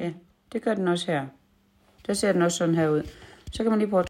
Ja, det gør den også her. Der ser den også sådan her ud. Så kan man lige prøve